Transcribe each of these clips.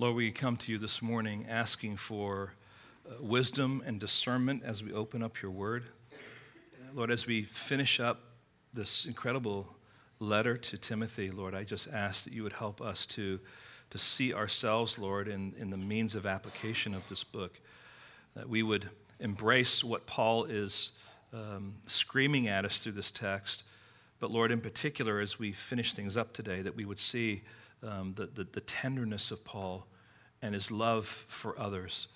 Lord, we come to you this morning asking for uh, wisdom and discernment as we open up your word. Lord, as we finish up this incredible letter to Timothy, Lord, I just ask that you would help us to, to see ourselves, Lord, in, in the means of application of this book. That we would embrace what Paul is um, screaming at us through this text. But Lord, in particular, as we finish things up today, that we would see um, the, the, the tenderness of Paul and his love for others.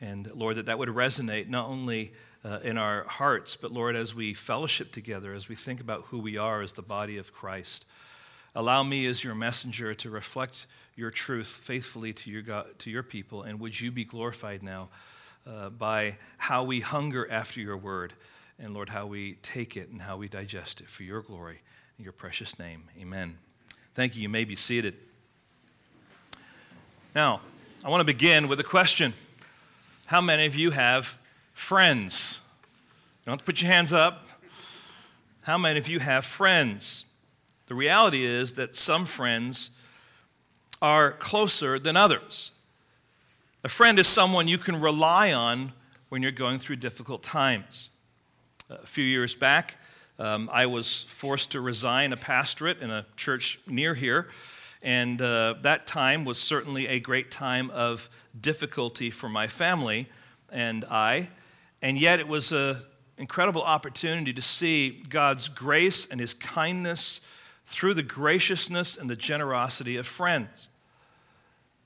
And Lord, that that would resonate not only uh, in our hearts, but Lord, as we fellowship together, as we think about who we are as the body of Christ. Allow me as your messenger to reflect your truth faithfully to your, God, to your people, and would you be glorified now uh, by how we hunger after your word, and Lord, how we take it and how we digest it for your glory. In your precious name, amen. Thank you. You may be seated. Now, I want to begin with a question How many of you have friends? You don't have to put your hands up. How many of you have friends? The reality is that some friends are closer than others. A friend is someone you can rely on when you're going through difficult times. A few years back, um, I was forced to resign a pastorate in a church near here, and uh, that time was certainly a great time of difficulty for my family and I, and yet it was an incredible opportunity to see God's grace and His kindness through the graciousness and the generosity of friends.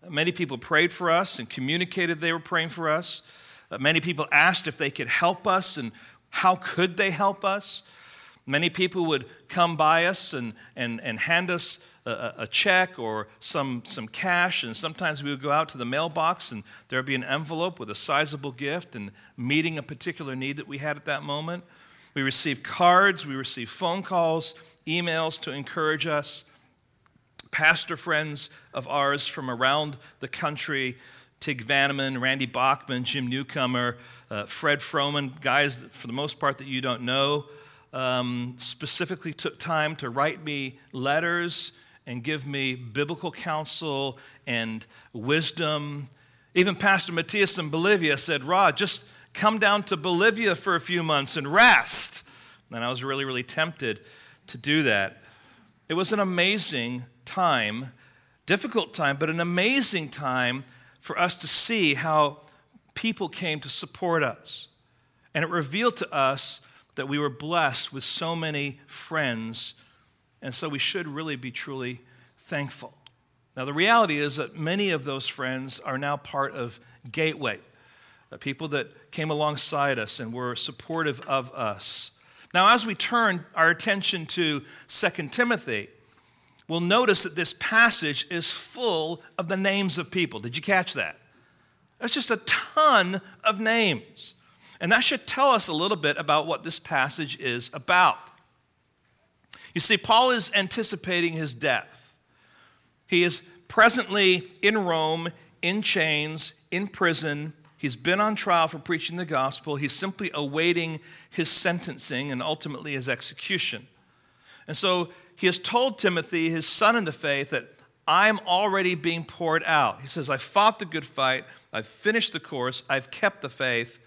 Many people prayed for us and communicated they were praying for us. Uh, many people asked if they could help us and how could they help us. Many people would come by us and, and, and hand us a, a, check or some, some cash, and sometimes we would go out to the mailbox and there would be an envelope with a sizable gift and meeting a particular need that we had at that moment. We received cards, we received phone calls, emails to encourage us. Pastor friends of ours from around the country Tig Vanneman, Randy Bachman, Jim Newcomer, uh, Fred Froman, guys for the most part that you don't know, um, specifically took time to write me letters and give me biblical counsel and wisdom. Even Pastor Matthias in Bolivia said, Rod, just come down to Bolivia for a few months and rest. And I was really, really tempted to do that. It was an amazing time, difficult time, but an amazing time for us to see how people came to support us. And it revealed to us that we were blessed with so many friends, and so we should really be truly thankful. Now, the reality is that many of those friends are now part of Gateway, the people that came alongside us and were supportive of us. Now, as we turn our attention to 2 Timothy, we'll notice that this passage is full of the names of people. Did you catch that? That's just a ton of names. And that should tell us a little bit about what this passage is about. You see, Paul is anticipating his death. He is presently in Rome, in chains, in prison. He's been on trial for preaching the gospel. He's simply awaiting his sentencing and ultimately his execution. And so he has told Timothy, his son in the faith, that I'm already being poured out. He says, I fought the good fight, I've finished the course, I've kept the faith.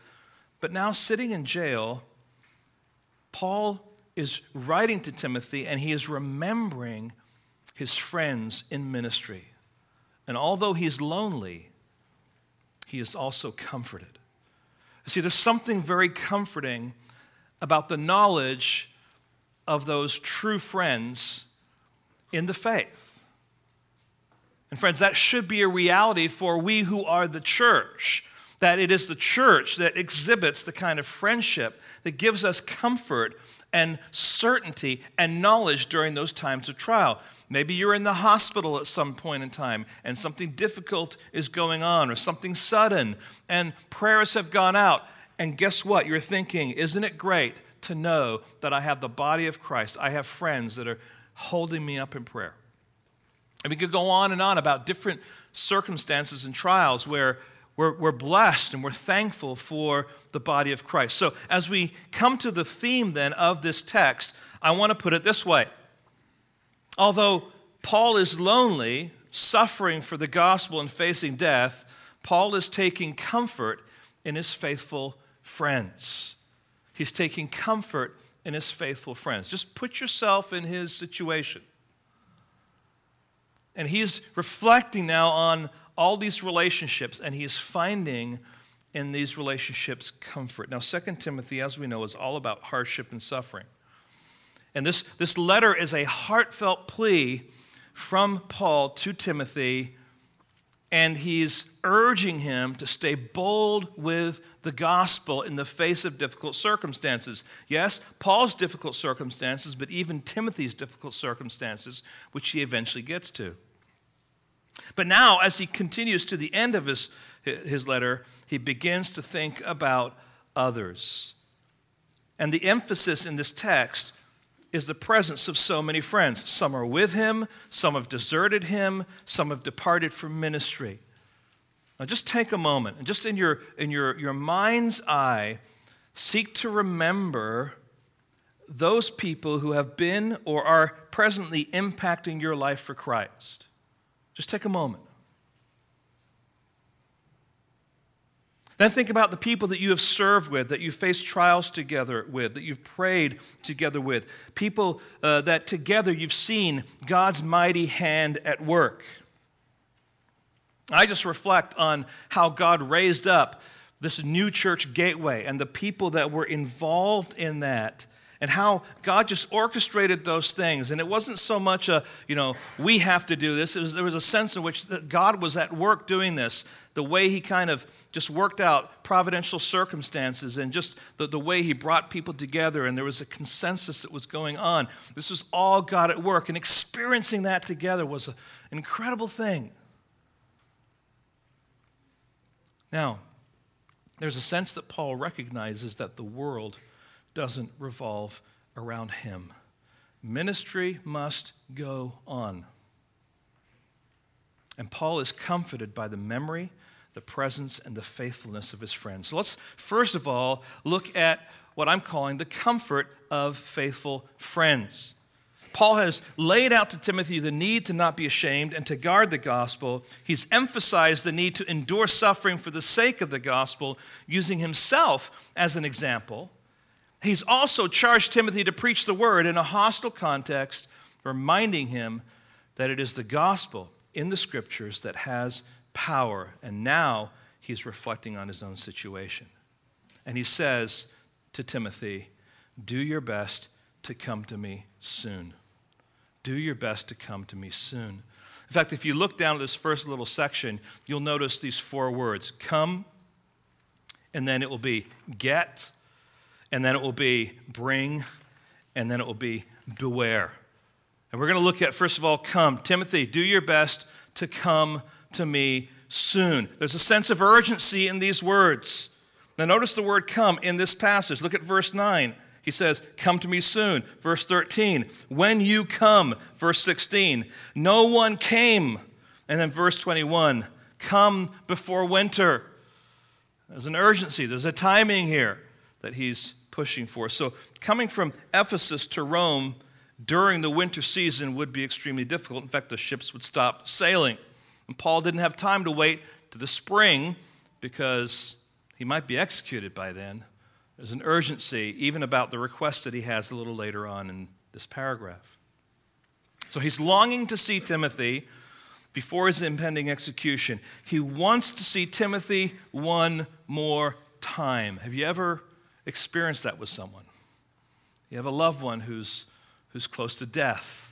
But now, sitting in jail, Paul is writing to Timothy and he is remembering his friends in ministry. And although he's lonely, he is also comforted. See, there's something very comforting about the knowledge of those true friends in the faith. And, friends, that should be a reality for we who are the church that it is the church that exhibits the kind of friendship that gives us comfort and certainty and knowledge during those times of trial. Maybe you're in the hospital at some point in time and something difficult is going on or something sudden and prayers have gone out. And guess what? You're thinking, isn't it great to know that I have the body of Christ? I have friends that are holding me up in prayer. And we could go on and on about different circumstances and trials where we're, we're blessed and we're thankful for the body of Christ. So, as we come to the theme then of this text, I want to put it this way. Although Paul is lonely, suffering for the gospel and facing death, Paul is taking comfort in his faithful friends. He's taking comfort in his faithful friends. Just put yourself in his situation. And he's reflecting now on all these relationships, and he's finding in these relationships comfort. Now, 2 Timothy, as we know, is all about hardship and suffering. And this, this letter is a heartfelt plea from Paul to Timothy, and he's urging him to stay bold with the gospel in the face of difficult circumstances. Yes, Paul's difficult circumstances, but even Timothy's difficult circumstances, which he eventually gets to. But now, as he continues to the end of his, his letter, he begins to think about others. And the emphasis in this text is the presence of so many friends. Some are with him, some have deserted him, some have departed from ministry. Now, just take a moment and just in your, in your, your mind's eye, seek to remember those people who have been or are presently impacting your life for Christ. Just take a moment. Then think about the people that you have served with, that you've faced trials together with, that you've prayed together with, people uh, that together you've seen God's mighty hand at work. I just reflect on how God raised up this new church gateway and the people that were involved in that and how God just orchestrated those things. And it wasn't so much a, you know, we have to do this. Was, there was a sense in which God was at work doing this. The way He kind of just worked out providential circumstances and just the, the way he brought people together, and there was a consensus that was going on. This was all God at work, and experiencing that together was an incredible thing. Now, there's a sense that Paul recognizes that the world doesn't revolve around him. Ministry must go on. And Paul is comforted by the memory the presence and the faithfulness of his friends. So let's first of all look at what I'm calling the comfort of faithful friends. Paul has laid out to Timothy the need to not be ashamed and to guard the gospel. He's emphasized the need to endure suffering for the sake of the gospel, using himself as an example. He's also charged Timothy to preach the word in a hostile context, reminding him that it is the gospel in the scriptures that has power. And now he's reflecting on his own situation. And he says to Timothy, Do your best to come to me soon. Do your best to come to me soon. In fact, if you look down at this first little section, you'll notice these four words come, and then it will be get, and then it will be bring, and then it will be beware. And we're going to look at, first of all, come. Timothy, do your best to come to me soon. There's a sense of urgency in these words. Now, notice the word come in this passage. Look at verse 9. He says, Come to me soon. Verse 13, when you come. Verse 16, no one came. And then verse 21, come before winter. There's an urgency, there's a timing here that he's pushing for. So, coming from Ephesus to Rome during the winter season would be extremely difficult. In fact, the ships would stop sailing. And Paul didn't have time to wait to the spring because he might be executed by then. There's an urgency even about the request that he has a little later on in this paragraph. So he's longing to see Timothy before his impending execution. He wants to see Timothy one more time. Have you ever experienced that with someone? You have a loved one who's, who's close to death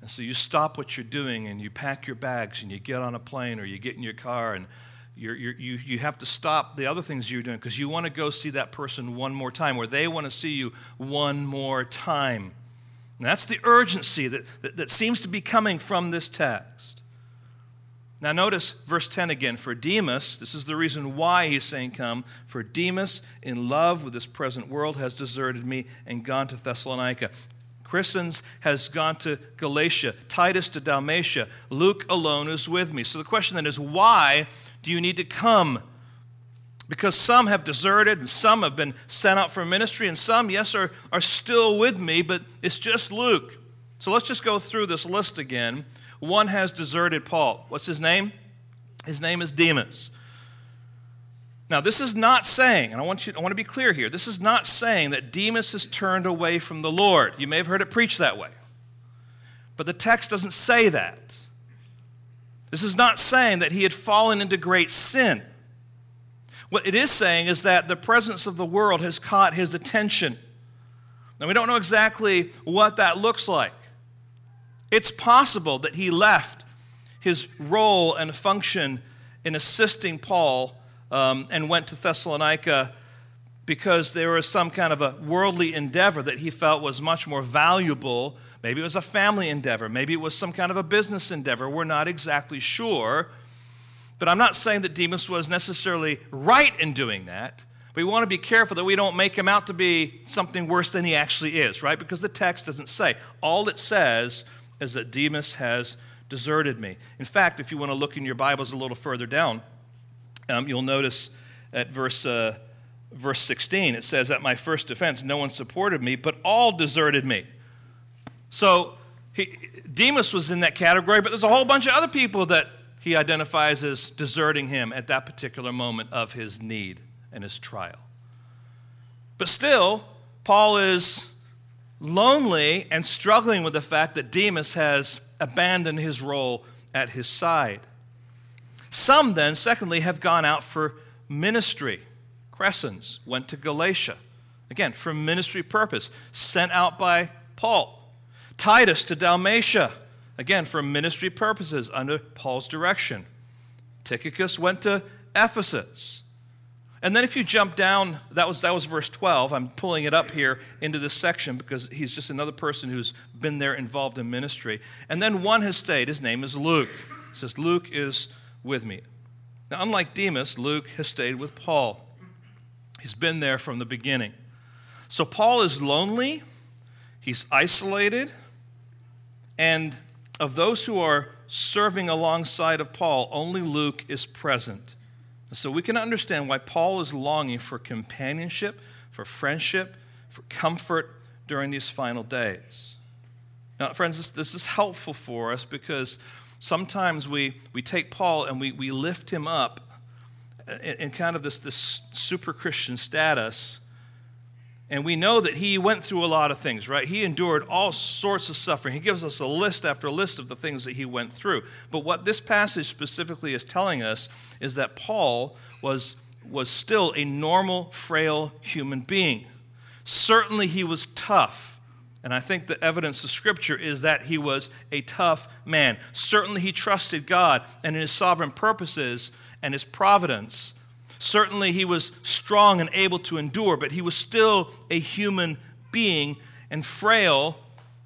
and so you stop what you're doing and you pack your bags and you get on a plane or you get in your car and you're, you're, you you, have to stop the other things you're doing because you want to go see that person one more time or they want to see you one more time. And that's the urgency that, that, that seems to be coming from this text. Now, notice verse 10 again. For Demas, this is the reason why he's saying, Come. For Demas, in love with this present world, has deserted me and gone to Thessalonica. Crescens has gone to Galatia, Titus to Dalmatia. Luke alone is with me. So the question then is why do you need to come? Because some have deserted and some have been sent out for ministry, and some, yes, are, are still with me, but it's just Luke. So let's just go through this list again. One has deserted Paul. What's his name? His name is Demas. Now, this is not saying, and I want, you, I want to be clear here, this is not saying that Demas has turned away from the Lord. You may have heard it preached that way. But the text doesn't say that. This is not saying that he had fallen into great sin. What it is saying is that the presence of the world has caught his attention. Now, we don't know exactly what that looks like. It's possible that he left his role and function in assisting Paul um, and went to Thessalonica because there was some kind of a worldly endeavor that he felt was much more valuable. Maybe it was a family endeavor, maybe it was some kind of a business endeavor. We're not exactly sure. But I'm not saying that Demas was necessarily right in doing that. We want to be careful that we don't make him out to be something worse than he actually is, right? Because the text doesn't say. All it says is that Demas has deserted me. In fact, if you want to look in your Bibles a little further down, um, you'll notice at verse, uh, verse 16, it says, At my first defense, no one supported me, but all deserted me. So he, Demas was in that category, but there's a whole bunch of other people that he identifies as deserting him at that particular moment of his need and his trial. But still, Paul is lonely and struggling with the fact that Demas has abandoned his role at his side. Some then, secondly, have gone out for ministry. Crescens went to Galatia, again, for ministry purpose, sent out by Paul. Titus to Dalmatia, again, for ministry purposes under Paul's direction. Tychicus went to Ephesus. And then if you jump down, that was, that was verse 12. I'm pulling it up here into this section because he's just another person who's been there involved in ministry. And then one has stayed. His name is Luke. It says, Luke is with me. Now, unlike Demas, Luke has stayed with Paul. He's been there from the beginning. So Paul is lonely, he's isolated, and of those who are serving alongside of Paul, only Luke is present. So we can understand why Paul is longing for companionship, for friendship, for comfort during these final days. Now, friends, this, this is helpful for us because sometimes we, we take Paul and we, we lift him up in, in kind of this, this super Christian status and we know that he went through a lot of things, right? He endured all sorts of suffering. He gives us a list after list of the things that he went through. But what this passage specifically is telling us is that Paul was, was still a normal, frail human being. Certainly, he was tough. And I think the evidence of Scripture is that he was a tough man. Certainly, he trusted God and in his sovereign purposes and his providence. Certainly, he was strong and able to endure, but he was still a human being and frail.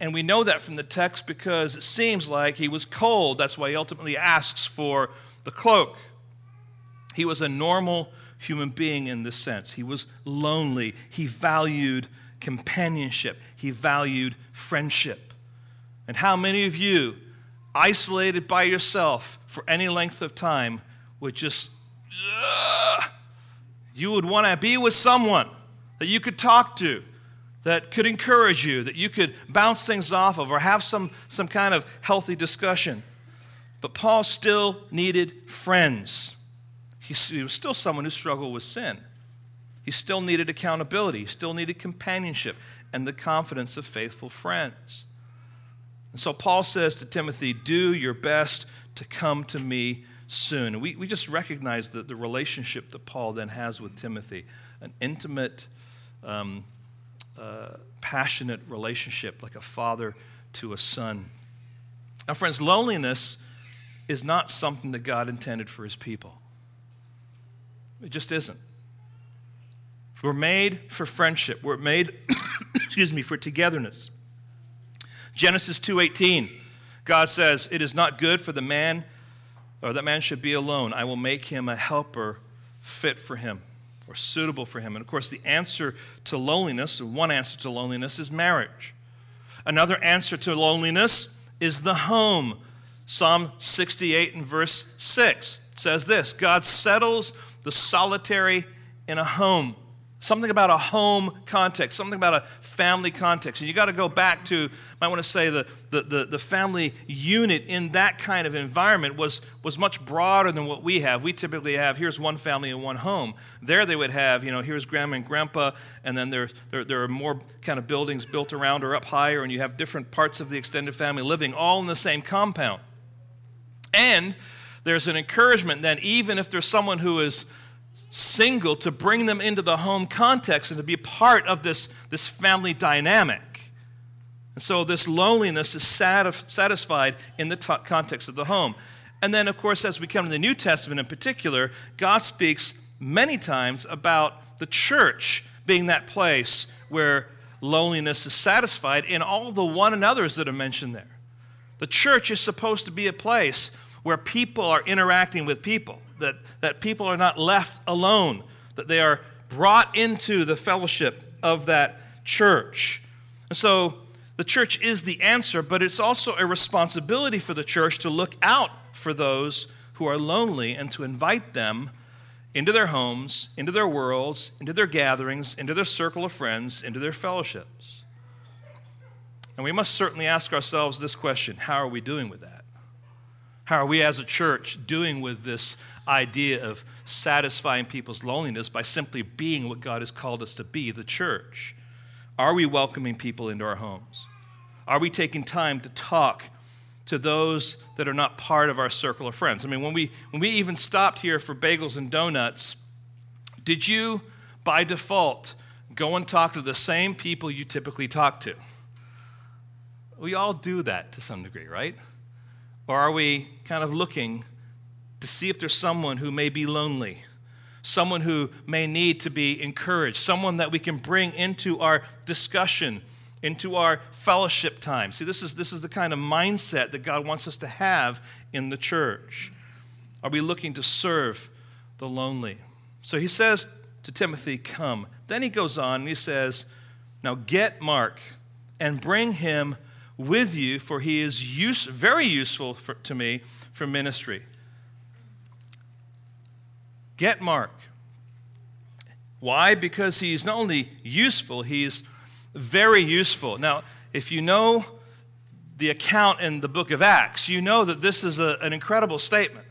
And we know that from the text because it seems like he was cold. That's why he ultimately asks for the cloak. He was a normal human being in this sense. He was lonely. He valued companionship, he valued friendship. And how many of you, isolated by yourself for any length of time, would just you would want to be with someone that you could talk to, that could encourage you, that you could bounce things off of, or have some, some kind of healthy discussion. But Paul still needed friends. He, he was still someone who struggled with sin. He still needed accountability, he still needed companionship and the confidence of faithful friends. And so Paul says to Timothy, Do your best to come to me soon. We, we just recognize the, the relationship that Paul then has with Timothy an intimate, um, uh, passionate relationship, like a father to a son. Now, friends, loneliness is not something that God intended for his people. It just isn't. We're made for friendship. We're made, excuse me, for togetherness. Genesis 2:18, God says, "It is not good for the man or that man should be alone. I will make him a helper fit for him or suitable for him. And of course, the answer to loneliness, one answer to loneliness, is marriage. Another answer to loneliness is the home. Psalm 68 and verse 6 says this God settles the solitary in a home. Something about a home context, something about a family context. And you got to go back to, I want to say, the, the, the, the, family unit in that kind of environment was, was much broader than what we have. We typically have, here's one family in one home. There they would have, you know, here's grandma and grandpa, and then there, there, there are more kind of buildings built around or up higher, and you have different parts of the extended family living all in the same compound. And there's an encouragement then, even if there's someone who is single to bring them into the home context and to be part of this, this family dynamic. And so this loneliness is satisfied in the t- context of the home. And then, of course, as we come to the New Testament in particular, God speaks many times about the church being that place where loneliness is satisfied in all the one another's that are mentioned there. The church is supposed to be a place where people are interacting with people that, that people are not left alone, that they are brought into the fellowship of that church. And so the church is the answer, but it's also a responsibility for the church to look out for those who are lonely and to invite them into their homes, into their worlds, into their gatherings, into their circle of friends, into their fellowships. And we must certainly ask ourselves this question how are we doing with that? How are we as a church doing with this idea of satisfying people's loneliness by simply being what God has called us to be, the church? Are we welcoming people into our homes? Are we taking time to talk to those that are not part of our circle of friends? I mean, when we, when we even stopped here for bagels and donuts, did you, by default, go and talk to the same people you typically talk to? We all do that to some degree, right? Or are we kind of looking to see if there's someone who may be lonely, someone who may need to be encouraged, someone that we can bring into our discussion, into our fellowship time? See, this is, this is the kind of mindset that God wants us to have in the church. Are we looking to serve the lonely? So he says to Timothy, Come. Then he goes on and he says, Now get Mark and bring him with you, for he is use, very useful for, to me for ministry. Get Mark. Why? Because he's not only useful, he's very useful. Now, if you know the account in the book of Acts, you know that this is a, an incredible statement.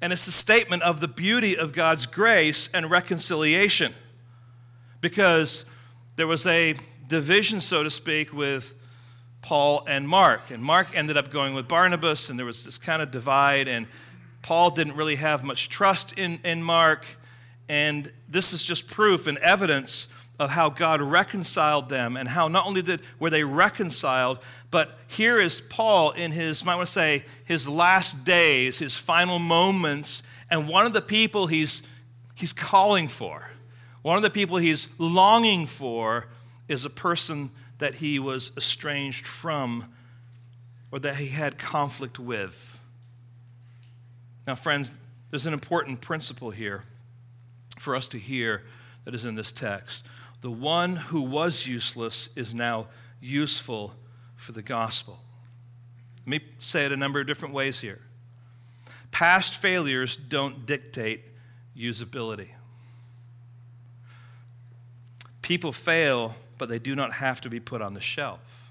And it's a statement of the beauty of God's grace and reconciliation. Because there was a division, so to speak, with Paul and Mark. And Mark ended up going with Barnabas, and there was this kind of divide, and Paul didn't really have much trust in, in Mark. And this is just proof and evidence of how God reconciled them and how not only did were they reconciled, but here is Paul in his, might want to say, his last days, his final moments, and one of the people he's he's calling for, one of the people he's longing for is a person that he was estranged from or that he had conflict with. Now, friends, there's an important principle here for us to hear that is in this text. The one who was useless is now useful for the gospel. Let me say it a number of different ways here. Past failures don't dictate usability. People fail but they do not have to be put on the shelf.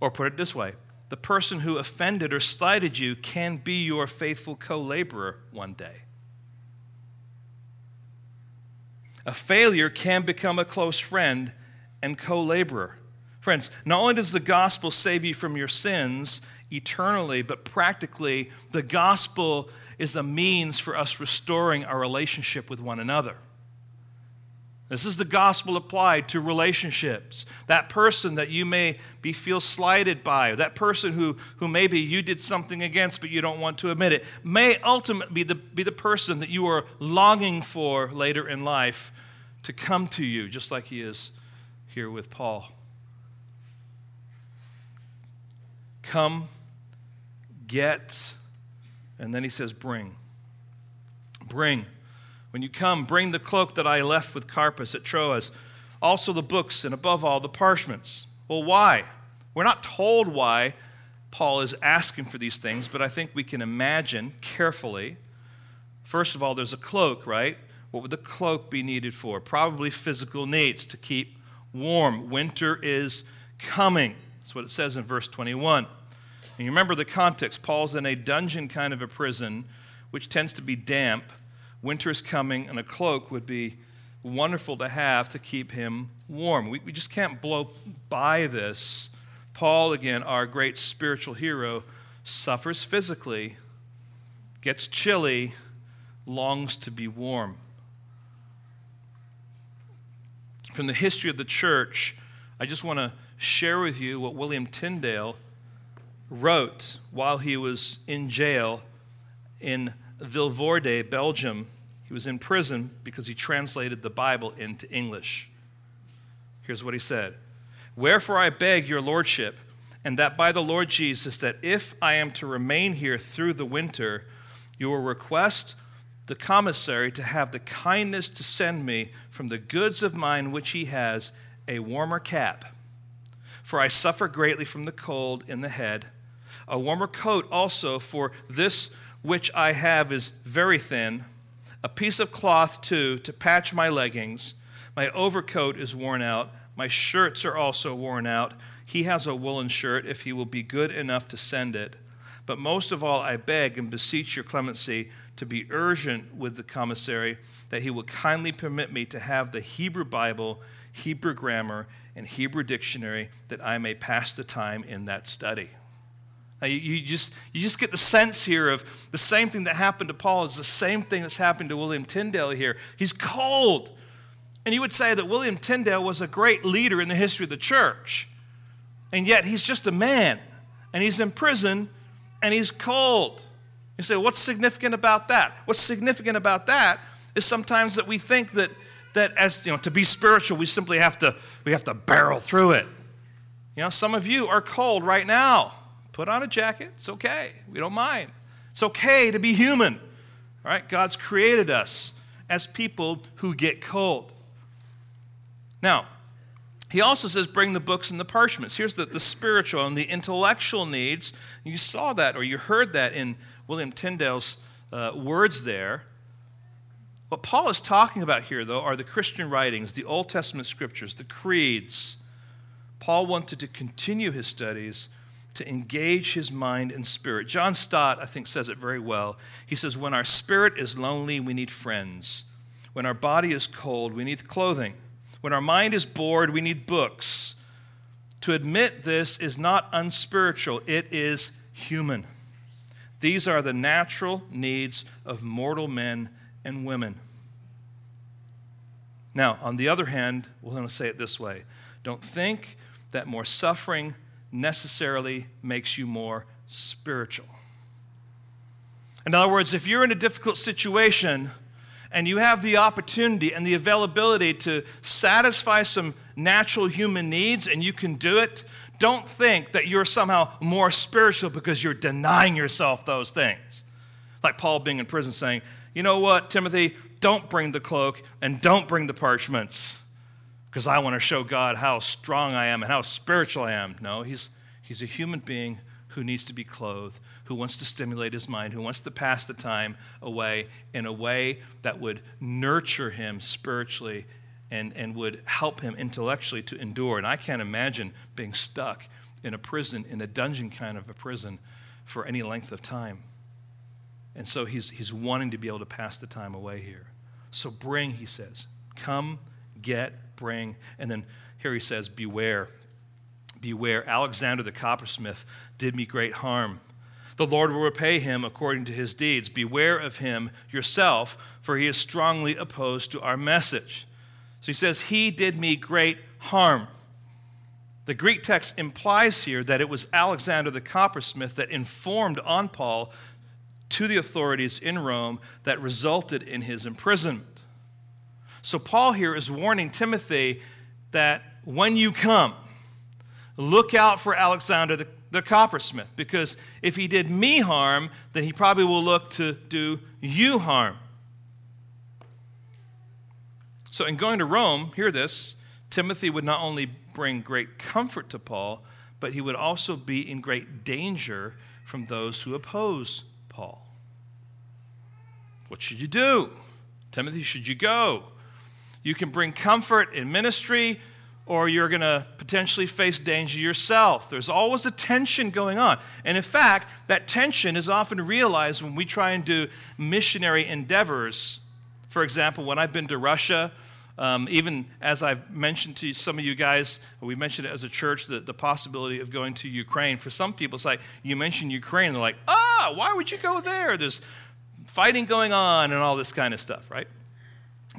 Or put it this way the person who offended or slighted you can be your faithful co laborer one day. A failure can become a close friend and co laborer. Friends, not only does the gospel save you from your sins eternally, but practically, the gospel is a means for us restoring our relationship with one another. This is the gospel applied to relationships. That person that you may be feel slighted by, that person who, who maybe you did something against but you don't want to admit it, may ultimately be the, be the person that you are longing for later in life to come to you, just like he is here with Paul. Come, get, and then he says, bring. Bring. When you come, bring the cloak that I left with Carpus at Troas, also the books, and above all, the parchments. Well, why? We're not told why Paul is asking for these things, but I think we can imagine carefully. First of all, there's a cloak, right? what would the cloak be needed for? Probably physical needs to keep warm. Winter is coming. That's what it says in verse 21. And you remember the context. Paul's in a dungeon kind of a prison, which tends to be damp. Winter is coming, and a cloak would be wonderful to have to keep him warm. We, we just can't blow by this. Paul, again, our great spiritual hero, suffers physically, gets chilly, longs to be warm. From the history of the church, I just want to share with you what William Tyndale wrote while he was in jail in Vilvoorde, Belgium. He was in prison because he translated the Bible into English. Here's what he said Wherefore I beg your lordship, and that by the Lord Jesus, that if I am to remain here through the winter, you will request the commissary to have the kindness to send me from the goods of mine which he has a warmer cap. For I suffer greatly from the cold in the head. A warmer coat also, for this which I have is very thin. A piece of cloth, too, to patch my leggings. My overcoat is worn out. My shirts are also worn out. He has a woolen shirt, if he will be good enough to send it. But most of all, I beg and beseech your clemency to be urgent with the commissary that he will kindly permit me to have the Hebrew Bible, Hebrew grammar, and Hebrew dictionary that I may pass the time in that study. You, just, you just get the sense here of the same thing that happened to Paul is the same thing that's happened to William Tyndale here. He's cold. And you would say that William Tyndale was a great leader in the history of the church. And yet he's just a man. And he's in prison and he's cold. You say, what's significant about that? What's significant about that is sometimes that we think that, that as you know, to be spiritual, we simply have to we have to barrel through it. You know, some of you are cold right now. Put on a jacket. It's okay. We don't mind. It's okay to be human. All right? God's created us as people who get cold. Now, he also says, bring the books and the parchments. Here's the, the spiritual and the intellectual needs. You saw that or you heard that in William Tyndale's uh, words there. What Paul is talking about here, though, are the Christian writings, the Old Testament scriptures, the creeds. Paul wanted to continue his studies to engage his mind and spirit. John Stott, I think, says it very well. He says, When our spirit is lonely, we need friends. When our body is cold, we need clothing. When our mind is bored, we need books. To admit this is not unspiritual, it is human. These are the natural needs of mortal men and women. Now, on the other hand, we're going to say it this way don't think that more suffering necessarily makes you more spiritual. In other words, if you're in a difficult situation and you have the opportunity and the availability to satisfy some natural human needs and you can do it, don't think that you're somehow more spiritual because you're denying yourself those things. Like Paul being in prison saying, you know what, Timothy, don't bring the cloak and don't bring the parchments because I want to show God how strong I am and how spiritual I am. No, he's, he's a human being who needs to be clothed, who wants to stimulate his mind, who wants to pass the time away in a way that would nurture him spiritually and, and would help him intellectually to endure. And I can't imagine being stuck in a prison, in a dungeon kind of a prison, for any length of time. And so he's, he's wanting to be able to pass the time away here. So bring, he says. Come, get, bring. And then here he says, beware. Beware. Alexander the coppersmith did me great harm. The Lord will repay him according to his deeds. Beware of him yourself, for he is strongly opposed to our message. So he says, He did me great harm. The Greek text implies here that it was Alexander the coppersmith that informed on Paul to the authorities in Rome that resulted in his imprisonment. So Paul here is warning Timothy that when you come, look out for Alexander the, the coppersmith, because if he did me harm, then he probably will look to do you harm. So, in going to Rome, hear this Timothy would not only bring great comfort to Paul, but he would also be in great danger from those who oppose Paul. What should you do? Timothy, should you go? You can bring comfort in ministry, or you're going to potentially face danger yourself. There's always a tension going on. And in fact, that tension is often realized when we try and do missionary endeavors. For example, when I've been to Russia, um, even as I've mentioned to some of you guys, we mentioned it as a church, the, the possibility of going to Ukraine. For some people, it's like, you mention Ukraine, they're like, ah, why would you go there? There's fighting going on and all this kind of stuff, right?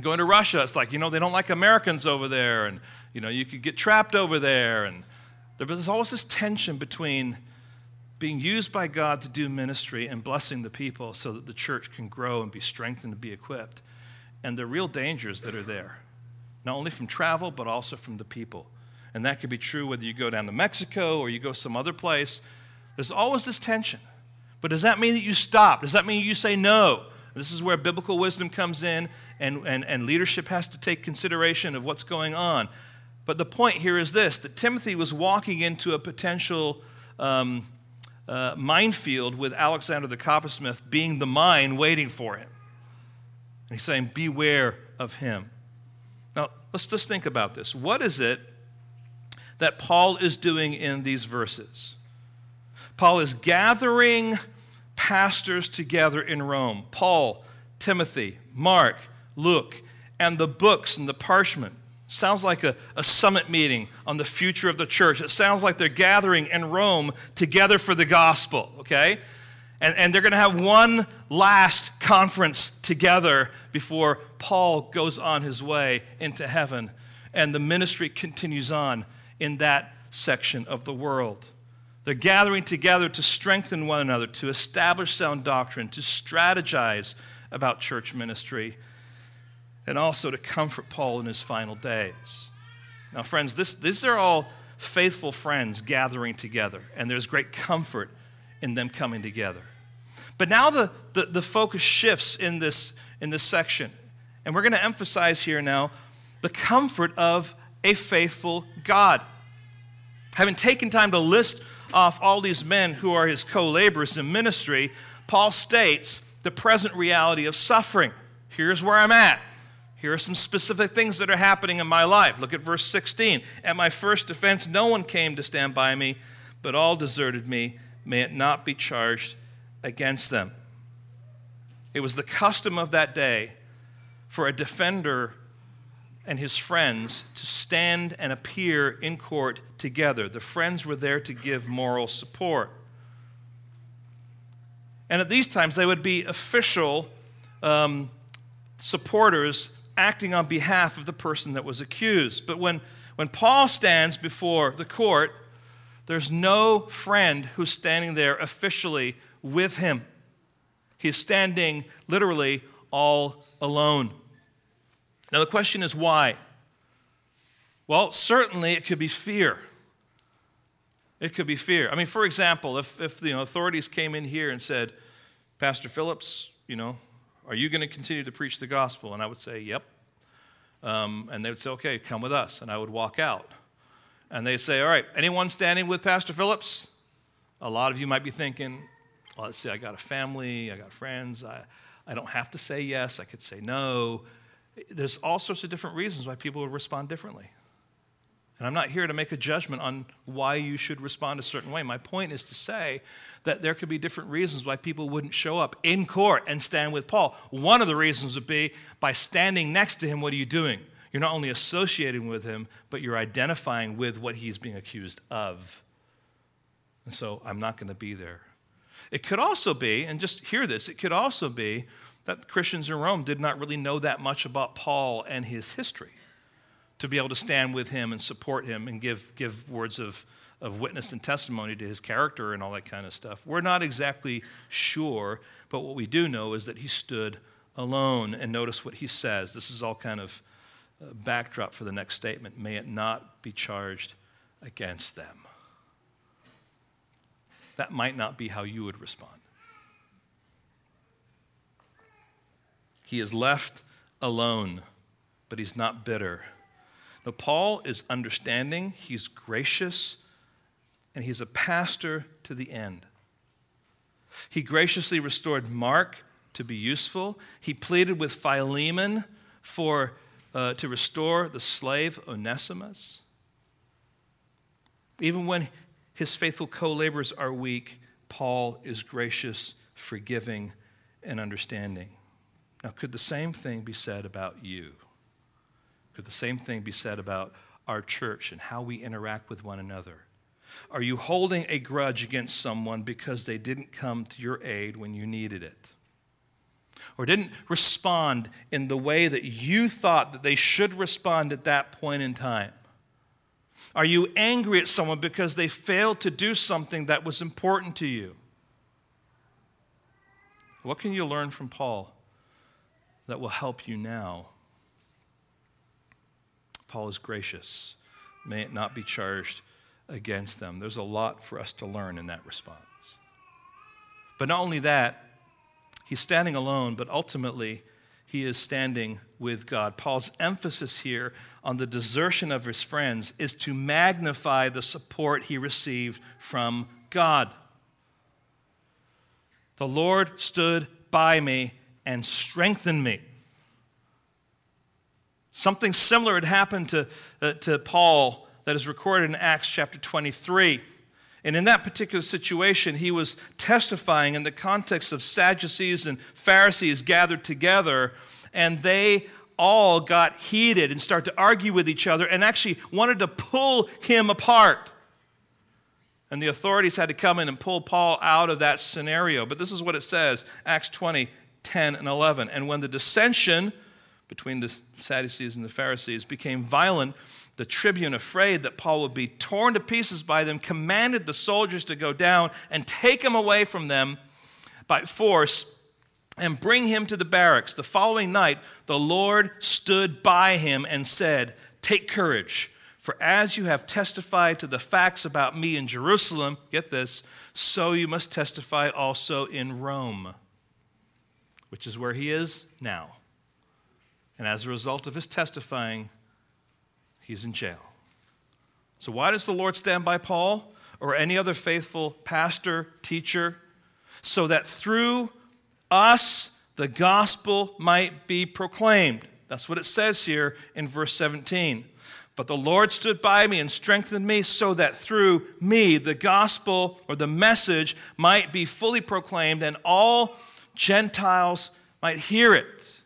Going to Russia, it's like, you know, they don't like Americans over there, and, you know, you could get trapped over there. And there's always this tension between being used by God to do ministry and blessing the people so that the church can grow and be strengthened and be equipped, and the real dangers that are there not only from travel, but also from the people. And that could be true whether you go down to Mexico or you go some other place. There's always this tension. But does that mean that you stop? Does that mean you say no? This is where biblical wisdom comes in, and, and, and leadership has to take consideration of what's going on. But the point here is this that Timothy was walking into a potential um, uh, minefield with Alexander the coppersmith being the mine waiting for him. And he's saying, Beware of him. Now, let's just think about this. What is it that Paul is doing in these verses? Paul is gathering pastors together in Rome Paul, Timothy, Mark, Luke, and the books and the parchment. Sounds like a, a summit meeting on the future of the church. It sounds like they're gathering in Rome together for the gospel, okay? And, and they're going to have one last conference together before Paul goes on his way into heaven. And the ministry continues on in that section of the world. They're gathering together to strengthen one another, to establish sound doctrine, to strategize about church ministry, and also to comfort Paul in his final days. Now, friends, this, these are all faithful friends gathering together, and there's great comfort in them coming together. But now the, the, the focus shifts in this, in this section. And we're going to emphasize here now the comfort of a faithful God. Having taken time to list off all these men who are his co laborers in ministry, Paul states the present reality of suffering. Here's where I'm at. Here are some specific things that are happening in my life. Look at verse 16. At my first defense, no one came to stand by me, but all deserted me. May it not be charged against them. It was the custom of that day for a defender and his friends to stand and appear in court together. The friends were there to give moral support. And at these times, they would be official um, supporters acting on behalf of the person that was accused. But when, when Paul stands before the court, there's no friend who's standing there officially with him. He's standing literally all alone. Now, the question is why? Well, certainly it could be fear. It could be fear. I mean, for example, if, if the authorities came in here and said, Pastor Phillips, you know, are you going to continue to preach the gospel? And I would say, yep. Um, and they would say, okay, come with us. And I would walk out. And they'd say, all right, anyone standing with Pastor Phillips? A lot of you might be thinking, well, let's see, I got a family, I got friends, I, I don't have to say yes, I could say no. There's all sorts of different reasons why people would respond differently. And I'm not here to make a judgment on why you should respond a certain way. My point is to say that there could be different reasons why people wouldn't show up in court and stand with Paul. One of the reasons would be by standing next to him, what are you doing? You're not only associating with him, but you're identifying with what he's being accused of. And so I'm not going to be there. It could also be, and just hear this, it could also be that Christians in Rome did not really know that much about Paul and his history to be able to stand with him and support him and give, give words of, of witness and testimony to his character and all that kind of stuff. We're not exactly sure, but what we do know is that he stood alone. And notice what he says. This is all kind of uh, backdrop for the next statement. May it not be charged against them that might not be how you would respond. He is left alone, but he's not bitter. Now, Paul is understanding, he's gracious, and he's a pastor to the end. He graciously restored Mark to be useful. He pleaded with Philemon for, uh, to restore the slave Onesimus. Even when his faithful co laborers are weak, Paul is gracious, forgiving, and understanding. Now, could the same thing be said about you? Could the same thing be said about our church and how we interact with one another? Are you holding a grudge against someone because they didn't come to your aid when you needed it? Or didn't respond in the way that you thought that they should respond at that point in time? Are you angry at someone because they failed to do something that was important to you? What can you learn from Paul that will help you now? Paul is gracious. May it not be charged against them. There's a lot for us to learn in that response. But not only that, he's standing alone, but ultimately, he is standing with God. Paul's emphasis here on the desertion of his friends is to magnify the support he received from God. The Lord stood by me and strengthen me. Something similar had happened to, uh, to Paul that is recorded in Acts chapter 23. And in that particular situation, he was testifying in the context of Sadducees and Pharisees gathered together, and they all got heated and started to argue with each other and actually wanted to pull him apart. And the authorities had to come in and pull Paul out of that scenario. But this is what it says Acts 20, 10, and 11. And when the dissension between the Sadducees and the Pharisees became violent, the tribune, afraid that Paul would be torn to pieces by them, commanded the soldiers to go down and take him away from them by force and bring him to the barracks. The following night, the Lord stood by him and said, Take courage, for as you have testified to the facts about me in Jerusalem, get this, so you must testify also in Rome, which is where he is now. And as a result of his testifying, he's in jail. So, why does the Lord stand by Paul or any other faithful pastor, teacher? So that through us the gospel might be proclaimed. That's what it says here in verse 17. But the Lord stood by me and strengthened me so that through me the gospel or the message might be fully proclaimed and all Gentiles might hear it.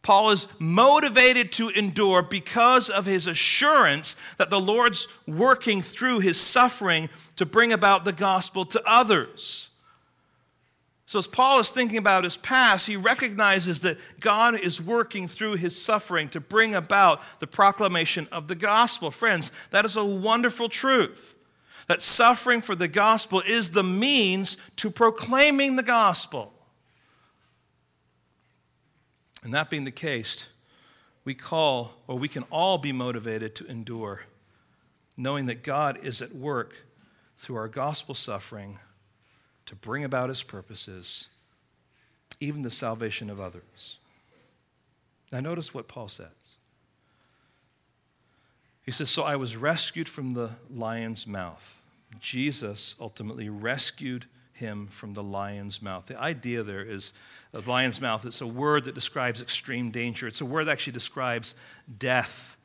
Paul is motivated to endure because of his assurance that the Lord's working through his suffering to bring about the gospel to others. So, as Paul is thinking about his past, he recognizes that God is working through his suffering to bring about the proclamation of the gospel. Friends, that is a wonderful truth. That suffering for the gospel is the means to proclaiming the gospel. And that being the case, we call, or we can all be motivated to endure, knowing that God is at work through our gospel suffering to bring about his purposes, even the salvation of others. Now, notice what Paul says. He says, So I was rescued from the lion's mouth. Jesus ultimately rescued him from the lion's mouth. The idea there is the lion's mouth. It's a word that describes extreme danger, it's a word that actually describes death.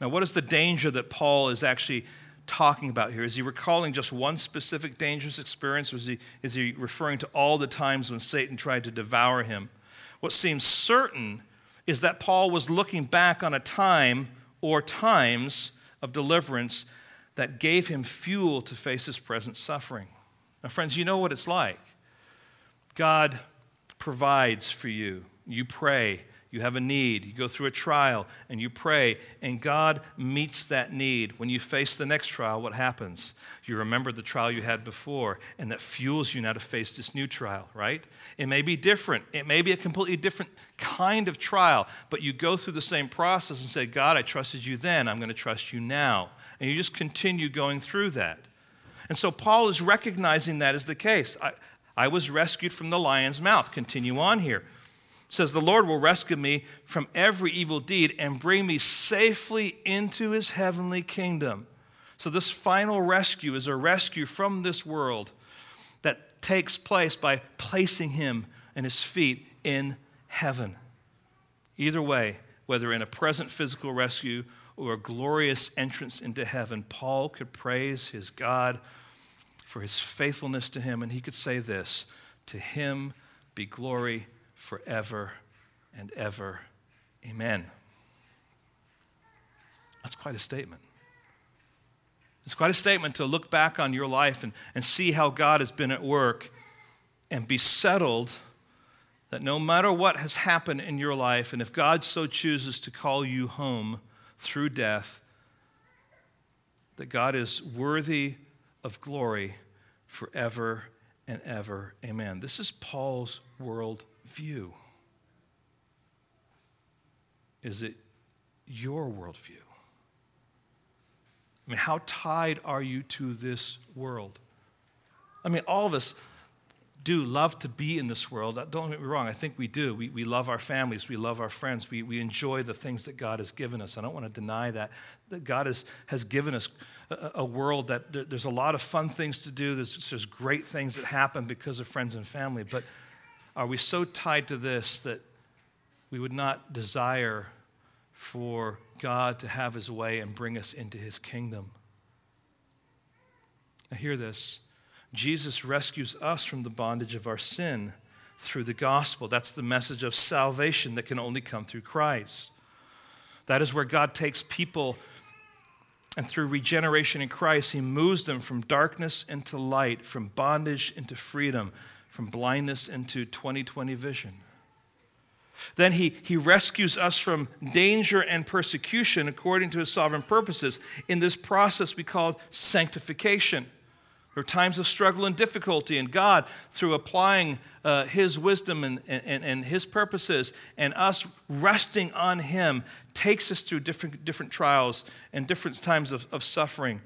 Now, what is the danger that Paul is actually talking about here? Is he recalling just one specific dangerous experience, or is he, is he referring to all the times when Satan tried to devour him? What seems certain is that Paul was looking back on a time or times of deliverance that gave him fuel to face his present suffering. Now, friends, you know what it's like. God provides for you. You pray, you have a need, you go through a trial, and you pray, and God meets that need. When you face the next trial, what happens? You remember the trial you had before, and that fuels you now to face this new trial, right? It may be different, it may be a completely different kind of trial, but you go through the same process and say, God, I trusted you then, I'm going to trust you now. And you just continue going through that. And so Paul is recognizing that as the case. I, I was rescued from the lion's mouth. Continue on here. It says, The Lord will rescue me from every evil deed and bring me safely into his heavenly kingdom. So, this final rescue is a rescue from this world that takes place by placing him and his feet in heaven. Either way, whether in a present physical rescue or a glorious entrance into heaven, Paul could praise his God for his faithfulness to him, and he could say this To him be glory forever and ever. Amen. That's quite a statement. It's quite a statement to look back on your life and, and see how God has been at work and be settled that no matter what has happened in your life, and if God so chooses to call you home through death, that God is worthy of glory forever and ever. Amen. This is Paul's world view. Is it your worldview? I mean, how tied are you to this world? I mean, all of us do love to be in this world. Uh, don't get me wrong, I think we do. We, we love our families, we love our friends, we, we enjoy the things that God has given us. I don't want to deny that. That God has, has given us a, a world that there, there's a lot of fun things to do, there's, there's great things that happen because of friends and family. But are we so tied to this that we would not desire for God to have his way and bring us into his kingdom. Now, hear this Jesus rescues us from the bondage of our sin through the gospel. That's the message of salvation that can only come through Christ. That is where God takes people and through regeneration in Christ, He moves them from darkness into light, from bondage into freedom, from blindness into 2020 vision. Then he, he rescues us from danger and persecution according to his sovereign purposes. In this process, we call sanctification. Are times of struggle and difficulty, and God, through applying uh, his wisdom and, and, and his purposes, and us resting on him, takes us through different, different trials and different times of, of suffering.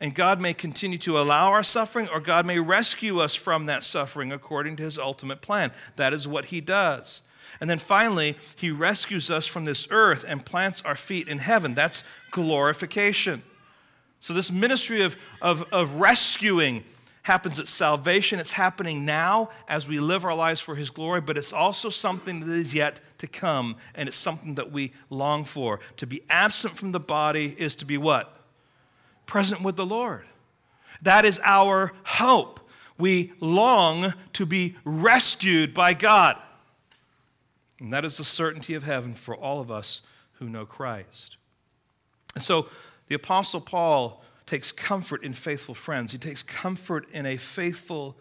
And God may continue to allow our suffering, or God may rescue us from that suffering according to his ultimate plan. That is what he does. And then finally, he rescues us from this earth and plants our feet in heaven. That's glorification. So, this ministry of, of, of rescuing happens at salvation. It's happening now as we live our lives for his glory, but it's also something that is yet to come, and it's something that we long for. To be absent from the body is to be what? Present with the Lord. That is our hope. We long to be rescued by God. And that is the certainty of heaven for all of us who know Christ. And so the Apostle Paul takes comfort in faithful friends, he takes comfort in a faithful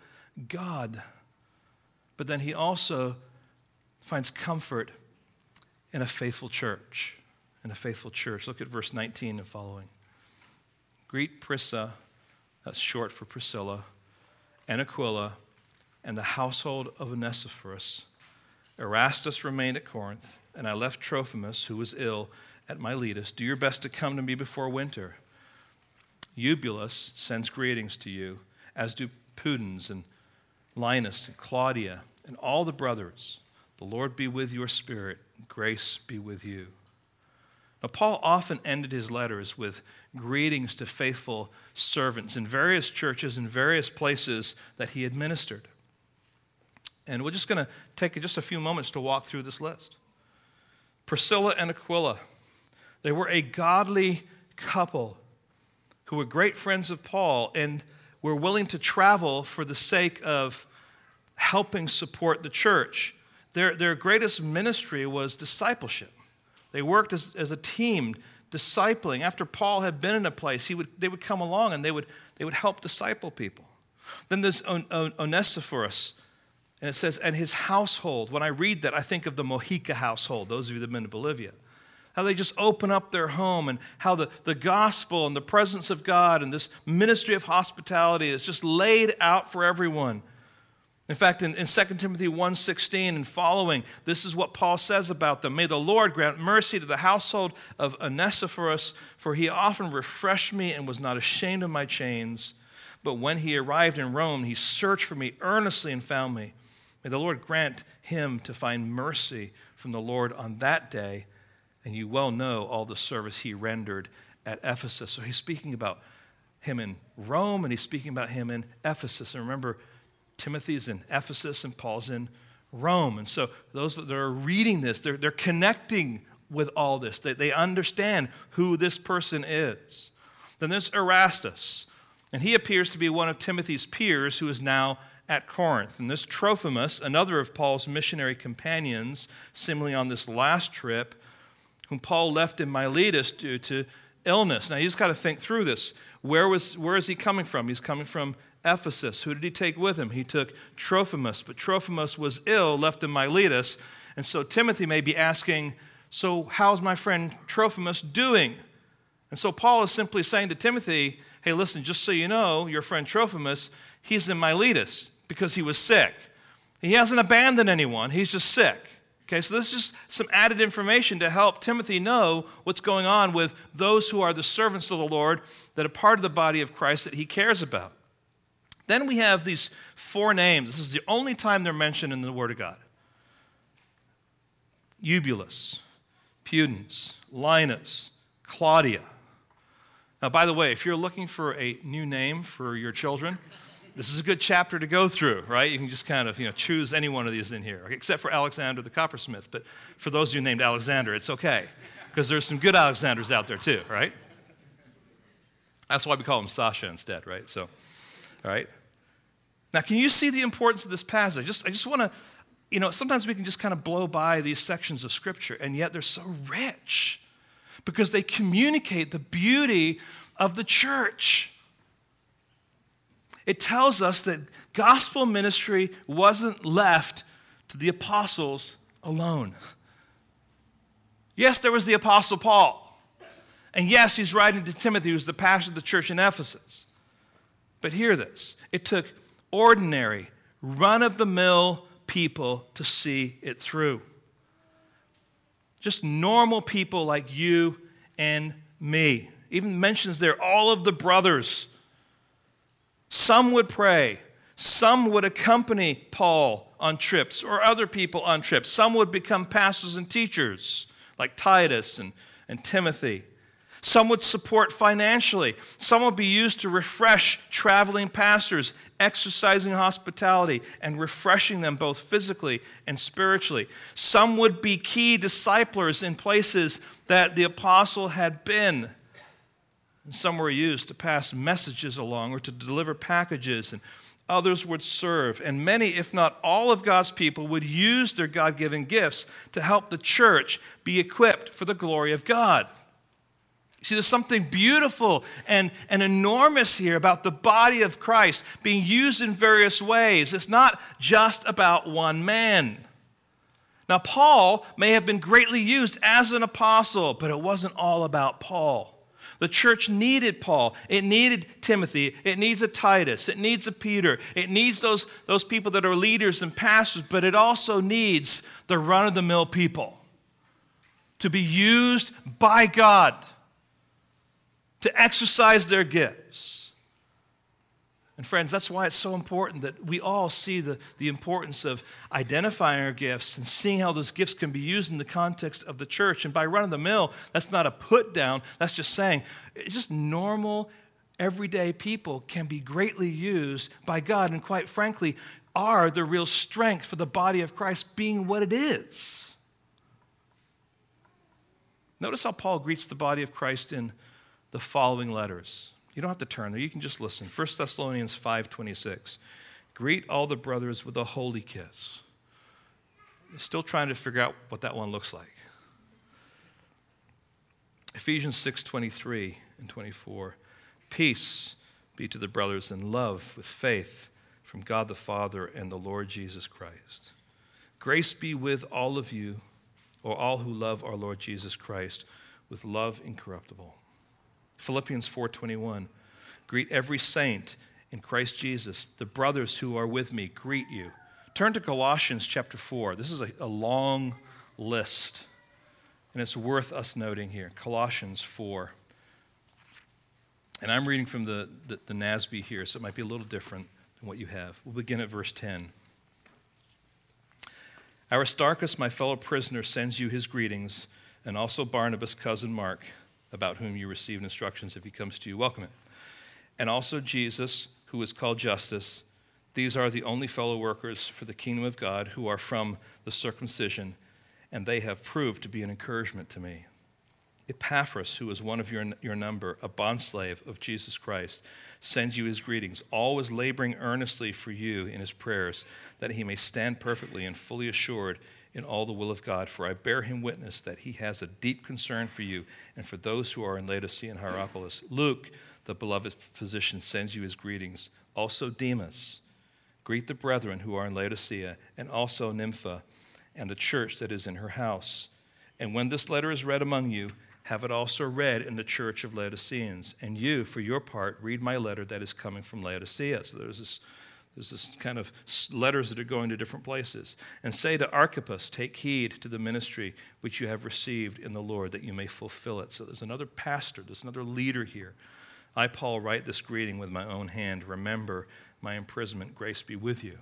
God. But then he also finds comfort in a faithful church. In a faithful church. Look at verse 19 and following. Greet Prisca, that's short for Priscilla, and Aquila, and the household of Onesiphorus Erastus remained at Corinth, and I left Trophimus, who was ill, at Miletus. Do your best to come to me before winter. Eubulus sends greetings to you, as do Pudens and Linus and Claudia and all the brothers. The Lord be with your spirit, grace be with you. Now, Paul often ended his letters with greetings to faithful servants in various churches in various places that he administered. And we're just going to take just a few moments to walk through this list. Priscilla and Aquila, they were a godly couple who were great friends of Paul and were willing to travel for the sake of helping support the church. Their, their greatest ministry was discipleship. They worked as, as a team, discipling. After Paul had been in a place, he would, they would come along and they would, they would help disciple people. Then there's Onesiphorus, and it says, and his household. When I read that, I think of the Mojica household, those of you that have been to Bolivia. How they just open up their home and how the, the gospel and the presence of God and this ministry of hospitality is just laid out for everyone. In fact, in, in 2 Timothy 1.16 and following, this is what Paul says about them. May the Lord grant mercy to the household of Onesiphorus, for he often refreshed me and was not ashamed of my chains. But when he arrived in Rome, he searched for me earnestly and found me. May the Lord grant him to find mercy from the Lord on that day. And you well know all the service he rendered at Ephesus. So he's speaking about him in Rome and he's speaking about him in Ephesus. And remember, Timothy's in Ephesus and Paul's in Rome. And so those that are reading this, they're, they're connecting with all this. They, they understand who this person is. Then there's Erastus, and he appears to be one of Timothy's peers who is now at Corinth. And this Trophimus, another of Paul's missionary companions, similarly on this last trip, whom Paul left in Miletus due to illness. Now you just got to think through this. Where, was, where is he coming from? He's coming from Ephesus. Who did he take with him? He took Trophimus, but Trophimus was ill, left in Miletus. And so Timothy may be asking, So, how's my friend Trophimus doing? And so Paul is simply saying to Timothy, Hey, listen, just so you know, your friend Trophimus, he's in Miletus because he was sick. He hasn't abandoned anyone, he's just sick. Okay, so this is just some added information to help Timothy know what's going on with those who are the servants of the Lord that are part of the body of Christ that he cares about. Then we have these four names. This is the only time they're mentioned in the Word of God Eubulus, Pudens, Linus, Claudia. Now, by the way, if you're looking for a new name for your children, this is a good chapter to go through, right? You can just kind of you know, choose any one of these in here, except for Alexander the coppersmith. But for those of you named Alexander, it's okay, because there's some good Alexanders out there too, right? That's why we call him Sasha instead, right? So, all right. Now, can you see the importance of this passage? Just, I just want to, you know, sometimes we can just kind of blow by these sections of Scripture, and yet they're so rich because they communicate the beauty of the church. It tells us that gospel ministry wasn't left to the apostles alone. Yes, there was the apostle Paul. And yes, he's writing to Timothy, who's the pastor of the church in Ephesus. But hear this it took ordinary, run of the mill people to see it through. Just normal people like you and me. Even mentions there all of the brothers. Some would pray, some would accompany Paul on trips or other people on trips. Some would become pastors and teachers like Titus and, and Timothy. Some would support financially. Some would be used to refresh traveling pastors, exercising hospitality and refreshing them both physically and spiritually. Some would be key disciplers in places that the apostle had been. And some were used to pass messages along or to deliver packages, and others would serve. And many, if not all, of God's people would use their God given gifts to help the church be equipped for the glory of God. See, there's something beautiful and, and enormous here about the body of Christ being used in various ways. It's not just about one man. Now, Paul may have been greatly used as an apostle, but it wasn't all about Paul. The church needed Paul. It needed Timothy. It needs a Titus. It needs a Peter. It needs those, those people that are leaders and pastors, but it also needs the run of the mill people to be used by God to exercise their gifts. And, friends, that's why it's so important that we all see the, the importance of identifying our gifts and seeing how those gifts can be used in the context of the church. And by run of the mill, that's not a put down, that's just saying it's just normal, everyday people can be greatly used by God, and quite frankly, are the real strength for the body of Christ being what it is. Notice how Paul greets the body of Christ in the following letters. You don't have to turn there, you can just listen. 1 Thessalonians 5:26. Greet all the brothers with a holy kiss. Still trying to figure out what that one looks like. Ephesians 6:23 and 24. Peace be to the brothers and love with faith from God the Father and the Lord Jesus Christ. Grace be with all of you, or all who love our Lord Jesus Christ, with love incorruptible. Philippians 4:21. Greet every saint in Christ Jesus. The brothers who are with me greet you. Turn to Colossians chapter 4. This is a, a long list, and it's worth us noting here. Colossians 4. And I'm reading from the, the, the NASB here, so it might be a little different than what you have. We'll begin at verse 10. Aristarchus, my fellow prisoner, sends you his greetings, and also Barnabas, cousin Mark about whom you receive instructions if he comes to you, welcome him. And also Jesus, who is called Justus, These are the only fellow workers for the kingdom of God who are from the circumcision, and they have proved to be an encouragement to me. Epaphras, who is one of your, your number, a bondslave of Jesus Christ, sends you his greetings, always laboring earnestly for you in his prayers, that he may stand perfectly and fully assured in all the will of God. For I bear him witness that he has a deep concern for you and for those who are in Laodicea and Hierapolis. Luke, the beloved physician, sends you his greetings. Also, Demas. Greet the brethren who are in Laodicea, and also Nympha, and the church that is in her house. And when this letter is read among you, have it also read in the church of Laodiceans. And you, for your part, read my letter that is coming from Laodicea. So there's this, there's this kind of letters that are going to different places. And say to Archippus, take heed to the ministry which you have received in the Lord, that you may fulfill it. So there's another pastor, there's another leader here. I, Paul, write this greeting with my own hand. Remember my imprisonment. Grace be with you.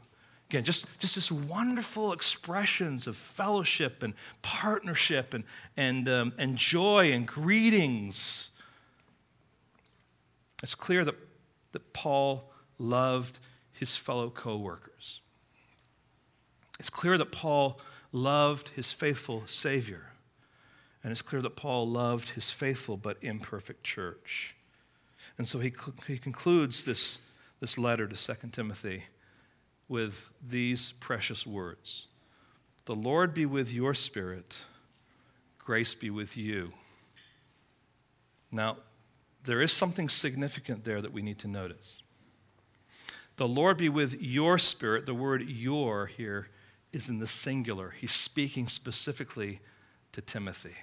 Again, just, just this wonderful expressions of fellowship and partnership and, and, um, and joy and greetings. It's clear that, that Paul loved his fellow co workers. It's clear that Paul loved his faithful Savior. And it's clear that Paul loved his faithful but imperfect church. And so he, he concludes this, this letter to 2 Timothy with these precious words The Lord be with your spirit, grace be with you. Now, there is something significant there that we need to notice. The Lord be with your spirit. The word your here is in the singular. He's speaking specifically to Timothy.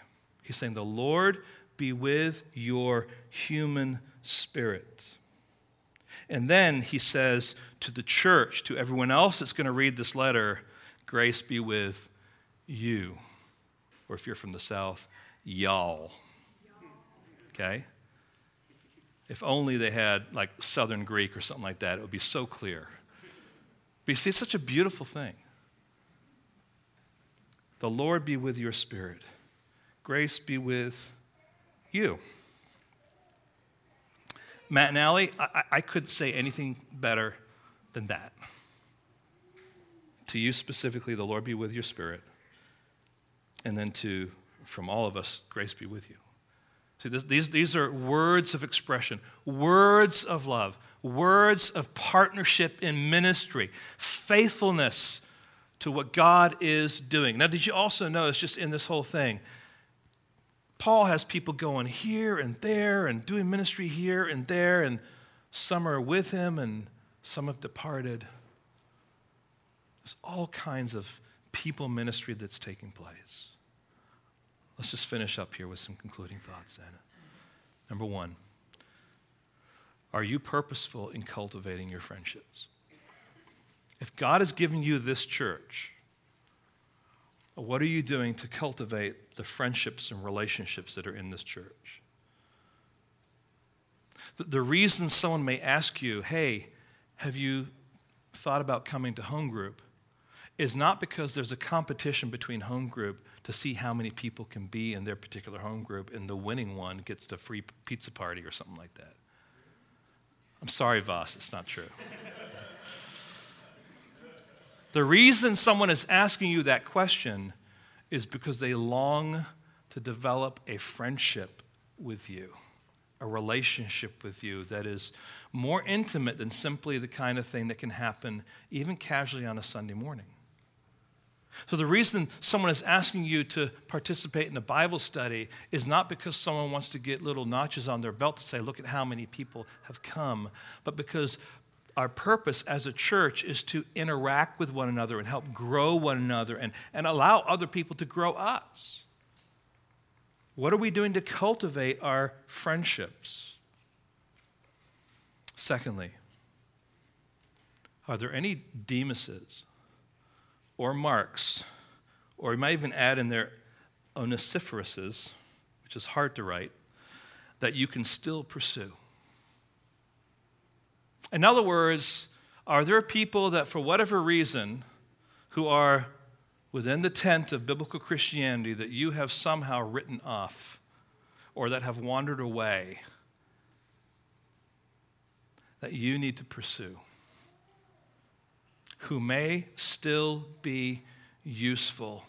He's saying, The Lord be with your human spirit. And then he says to the church, to everyone else that's going to read this letter, grace be with you. Or if you're from the South, y'all. Okay? If only they had like Southern Greek or something like that, it would be so clear. But you see, it's such a beautiful thing. The Lord be with your spirit. Grace be with you. Matt and Allie, I, I couldn't say anything better than that. To you specifically, the Lord be with your spirit. And then to, from all of us, grace be with you. See, this, these, these are words of expression, words of love, words of partnership in ministry, faithfulness to what God is doing. Now, did you also notice just in this whole thing, Paul has people going here and there and doing ministry here and there, and some are with him and some have departed. There's all kinds of people ministry that's taking place. Let's just finish up here with some concluding thoughts, Anna. Number one, are you purposeful in cultivating your friendships? If God has given you this church, what are you doing to cultivate the friendships and relationships that are in this church? The, the reason someone may ask you, hey, have you thought about coming to home group? is not because there's a competition between home group to see how many people can be in their particular home group, and the winning one gets the free pizza party or something like that. I'm sorry, Voss, it's not true. The reason someone is asking you that question is because they long to develop a friendship with you, a relationship with you that is more intimate than simply the kind of thing that can happen even casually on a Sunday morning. So, the reason someone is asking you to participate in a Bible study is not because someone wants to get little notches on their belt to say, look at how many people have come, but because our purpose as a church is to interact with one another and help grow one another and, and allow other people to grow us. What are we doing to cultivate our friendships? Secondly, are there any Demases or Marks, or you might even add in there Onesiphorus's, which is hard to write, that you can still pursue? In other words, are there people that, for whatever reason, who are within the tent of biblical Christianity that you have somehow written off or that have wandered away that you need to pursue? Who may still be useful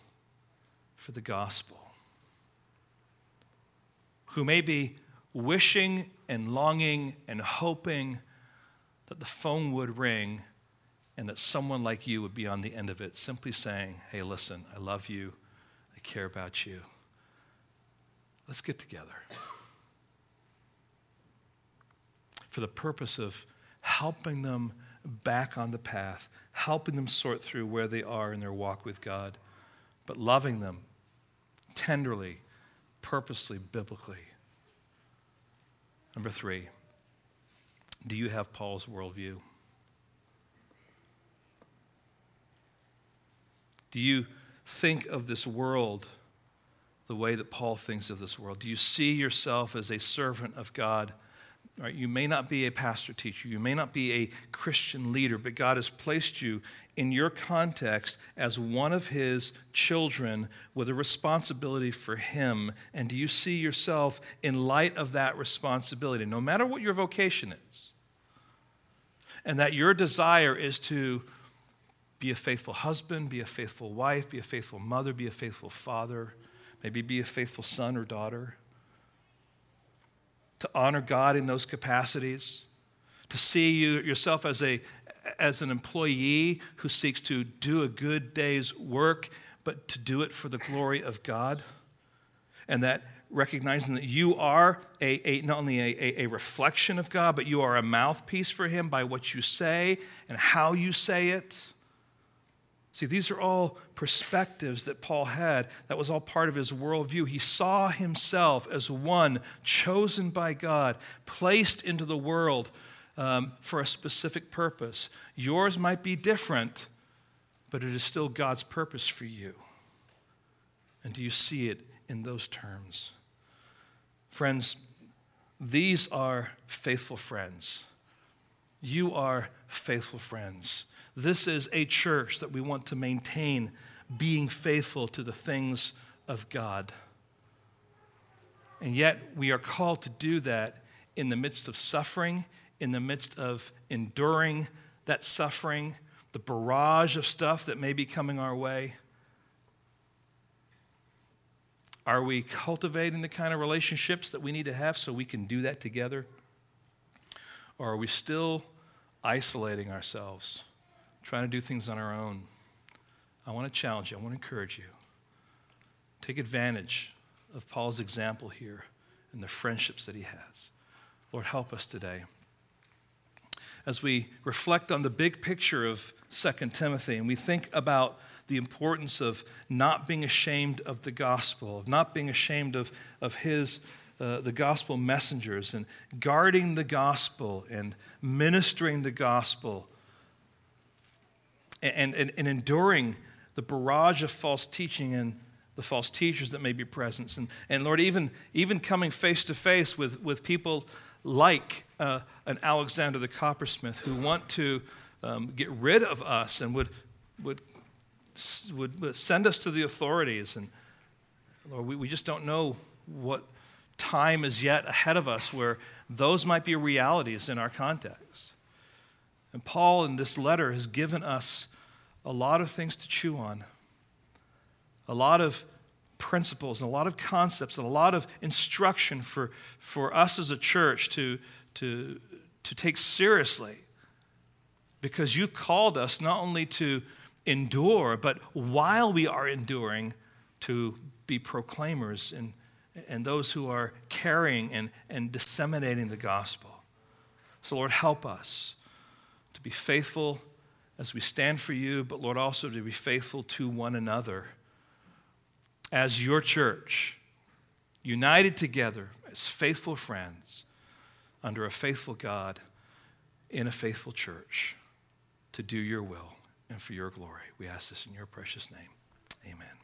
for the gospel, who may be wishing and longing and hoping that the phone would ring and that someone like you would be on the end of it, simply saying, Hey, listen, I love you, I care about you. Let's get together. For the purpose of helping them back on the path, helping them sort through where they are in their walk with God, but loving them tenderly, purposely, biblically. Number three, do you have Paul's worldview? Do you think of this world the way that Paul thinks of this world? Do you see yourself as a servant of God? Right? You may not be a pastor teacher, you may not be a Christian leader, but God has placed you in your context as one of His children with a responsibility for Him. And do you see yourself in light of that responsibility, no matter what your vocation is? And that your desire is to be a faithful husband, be a faithful wife, be a faithful mother, be a faithful father, maybe be a faithful son or daughter to honor God in those capacities, to see you, yourself as, a, as an employee who seeks to do a good day's work, but to do it for the glory of God. And that recognizing that you are a, a not only a, a, reflection of God, but you are a mouthpiece for Him by what you say and how you say it. See, these are all perspectives that Paul had. That was all part of his worldview. He saw himself as one chosen by God, placed into the world um, for a specific purpose. Yours might be different, but it is still God's purpose for you. And do you see it in those terms? Friends, these are faithful friends. You are faithful friends. This is a church that we want to maintain being faithful to the things of God. And yet, we are called to do that in the midst of suffering, in the midst of enduring that suffering, the barrage of stuff that may be coming our way. Are we cultivating the kind of relationships that we need to have so we can do that together? Or are we still isolating ourselves? Trying to do things on our own. I want to challenge you, I want to encourage you. Take advantage of Paul's example here and the friendships that he has. Lord, help us today. As we reflect on the big picture of 2 Timothy and we think about the importance of not being ashamed of the gospel, of not being ashamed of, of his, uh, the gospel messengers, and guarding the gospel and ministering the gospel and, and, and enduring the barrage of false teaching and the false teachers that may be present. And, and Lord, even, even coming face to face with, with people like uh, an Alexander the coppersmith who want to um, get rid of us and would, would, would send us to the authorities. And Lord, we, we just don't know what time is yet ahead of us where those might be realities in our context. And Paul in this letter has given us a lot of things to chew on, a lot of principles, and a lot of concepts, and a lot of instruction for, for us as a church to, to, to take seriously. Because you've called us not only to endure, but while we are enduring, to be proclaimers and, and those who are carrying and, and disseminating the gospel. So, Lord, help us to be faithful as we stand for you, but Lord, also to be faithful to one another as your church, united together as faithful friends under a faithful God in a faithful church to do your will and for your glory. We ask this in your precious name. Amen.